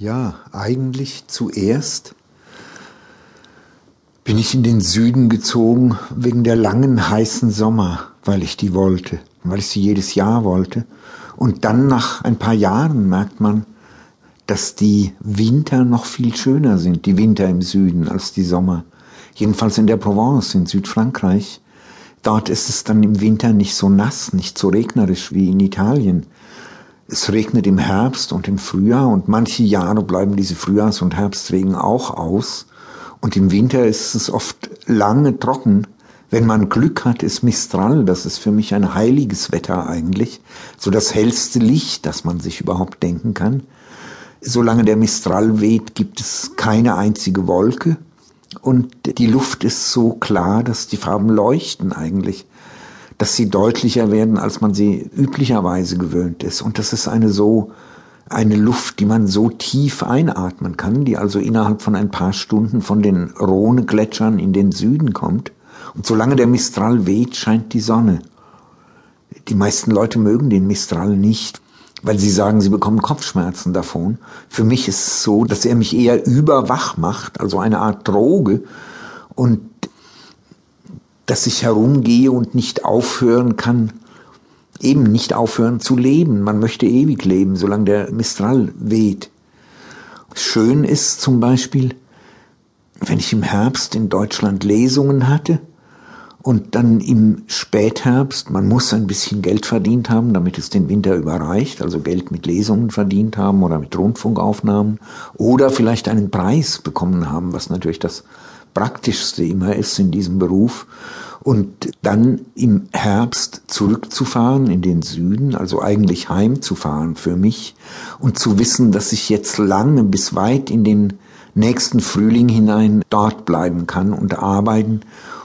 Ja, eigentlich zuerst bin ich in den Süden gezogen wegen der langen heißen Sommer, weil ich die wollte, weil ich sie jedes Jahr wollte. Und dann nach ein paar Jahren merkt man, dass die Winter noch viel schöner sind, die Winter im Süden als die Sommer. Jedenfalls in der Provence, in Südfrankreich. Dort ist es dann im Winter nicht so nass, nicht so regnerisch wie in Italien. Es regnet im Herbst und im Frühjahr und manche Jahre bleiben diese Frühjahrs- und Herbstregen auch aus. Und im Winter ist es oft lange trocken. Wenn man Glück hat, ist Mistral, das ist für mich ein heiliges Wetter eigentlich, so das hellste Licht, das man sich überhaupt denken kann. Solange der Mistral weht, gibt es keine einzige Wolke und die Luft ist so klar, dass die Farben leuchten eigentlich dass sie deutlicher werden, als man sie üblicherweise gewöhnt ist. Und das ist eine so, eine Luft, die man so tief einatmen kann, die also innerhalb von ein paar Stunden von den Rhone-Gletschern in den Süden kommt. Und solange der Mistral weht, scheint die Sonne. Die meisten Leute mögen den Mistral nicht, weil sie sagen, sie bekommen Kopfschmerzen davon. Für mich ist es so, dass er mich eher überwach macht, also eine Art Droge. Und dass ich herumgehe und nicht aufhören kann, eben nicht aufhören zu leben. Man möchte ewig leben, solange der Mistral weht. Schön ist zum Beispiel, wenn ich im Herbst in Deutschland Lesungen hatte und dann im Spätherbst, man muss ein bisschen Geld verdient haben, damit es den Winter überreicht, also Geld mit Lesungen verdient haben oder mit Rundfunkaufnahmen oder vielleicht einen Preis bekommen haben, was natürlich das Praktischste immer ist in diesem Beruf. Und dann im Herbst zurückzufahren in den Süden, also eigentlich heimzufahren für mich und zu wissen, dass ich jetzt lange bis weit in den nächsten Frühling hinein dort bleiben kann und arbeiten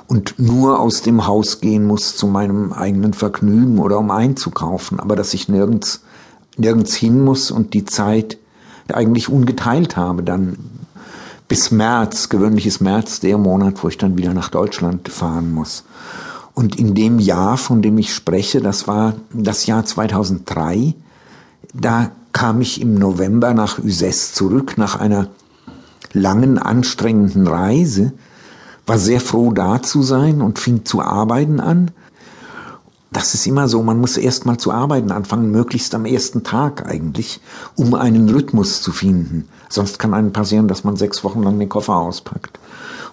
und nur aus dem Haus gehen muss zu meinem eigenen Vergnügen oder um einzukaufen, aber dass ich nirgends, nirgends hin muss und die Zeit eigentlich ungeteilt habe, dann bis März, gewöhnlich ist März der Monat, wo ich dann wieder nach Deutschland fahren muss. Und in dem Jahr, von dem ich spreche, das war das Jahr 2003, da kam ich im November nach Uzes zurück, nach einer langen, anstrengenden Reise, war sehr froh da zu sein und fing zu arbeiten an. Das ist immer so, man muss erst mal zu arbeiten anfangen, möglichst am ersten Tag eigentlich, um einen Rhythmus zu finden. Sonst kann einem passieren, dass man sechs Wochen lang den Koffer auspackt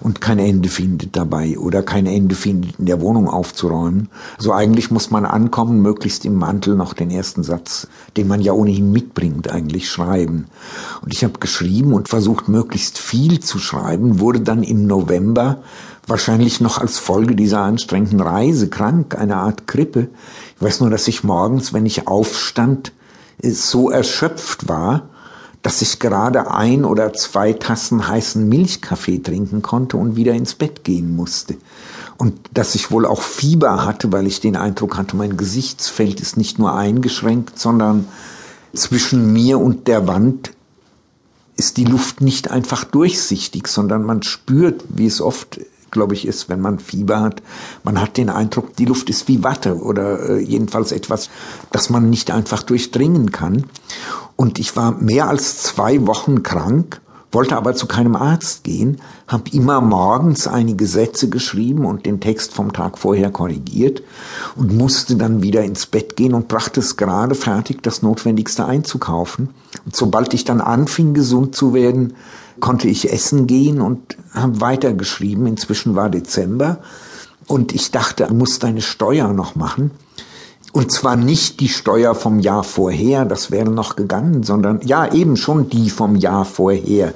und kein Ende findet dabei oder kein Ende findet, in der Wohnung aufzuräumen. Also eigentlich muss man ankommen, möglichst im Mantel noch den ersten Satz, den man ja ohnehin mitbringt, eigentlich schreiben. Und ich habe geschrieben und versucht, möglichst viel zu schreiben, wurde dann im November wahrscheinlich noch als Folge dieser anstrengenden Reise krank, eine Art Grippe. Ich weiß nur, dass ich morgens, wenn ich aufstand, so erschöpft war, dass ich gerade ein oder zwei Tassen heißen Milchkaffee trinken konnte und wieder ins Bett gehen musste. Und dass ich wohl auch Fieber hatte, weil ich den Eindruck hatte, mein Gesichtsfeld ist nicht nur eingeschränkt, sondern zwischen mir und der Wand ist die Luft nicht einfach durchsichtig, sondern man spürt, wie es oft glaube ich, ist, wenn man Fieber hat. Man hat den Eindruck, die Luft ist wie Watte oder äh, jedenfalls etwas, das man nicht einfach durchdringen kann. Und ich war mehr als zwei Wochen krank, wollte aber zu keinem Arzt gehen, habe immer morgens einige Sätze geschrieben und den Text vom Tag vorher korrigiert und musste dann wieder ins Bett gehen und brachte es gerade fertig, das Notwendigste einzukaufen. Und sobald ich dann anfing, gesund zu werden, konnte ich essen gehen und habe weitergeschrieben. Inzwischen war Dezember und ich dachte, du musst deine Steuer noch machen. Und zwar nicht die Steuer vom Jahr vorher, das wäre noch gegangen, sondern ja, eben schon die vom Jahr vorher.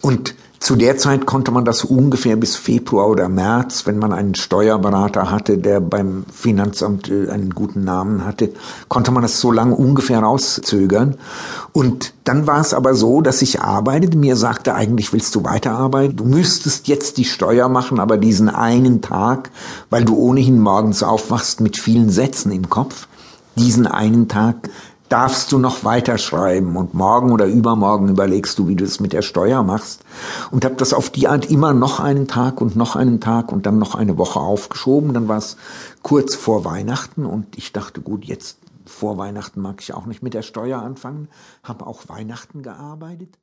Und zu der Zeit konnte man das ungefähr bis Februar oder März, wenn man einen Steuerberater hatte, der beim Finanzamt äh, einen guten Namen hatte, konnte man das so lange ungefähr rauszögern. Und dann war es aber so, dass ich arbeitete. Mir sagte, eigentlich willst du weiterarbeiten. Du müsstest jetzt die Steuer machen, aber diesen einen Tag, weil du ohnehin morgens aufwachst mit vielen Sätzen im Kopf. Diesen einen Tag darfst du noch weiterschreiben und morgen oder übermorgen überlegst du, wie du es mit der Steuer machst. Und habe das auf die Art immer noch einen Tag und noch einen Tag und dann noch eine Woche aufgeschoben. Dann war es kurz vor Weihnachten und ich dachte, gut, jetzt vor Weihnachten mag ich auch nicht mit der Steuer anfangen, habe auch Weihnachten gearbeitet.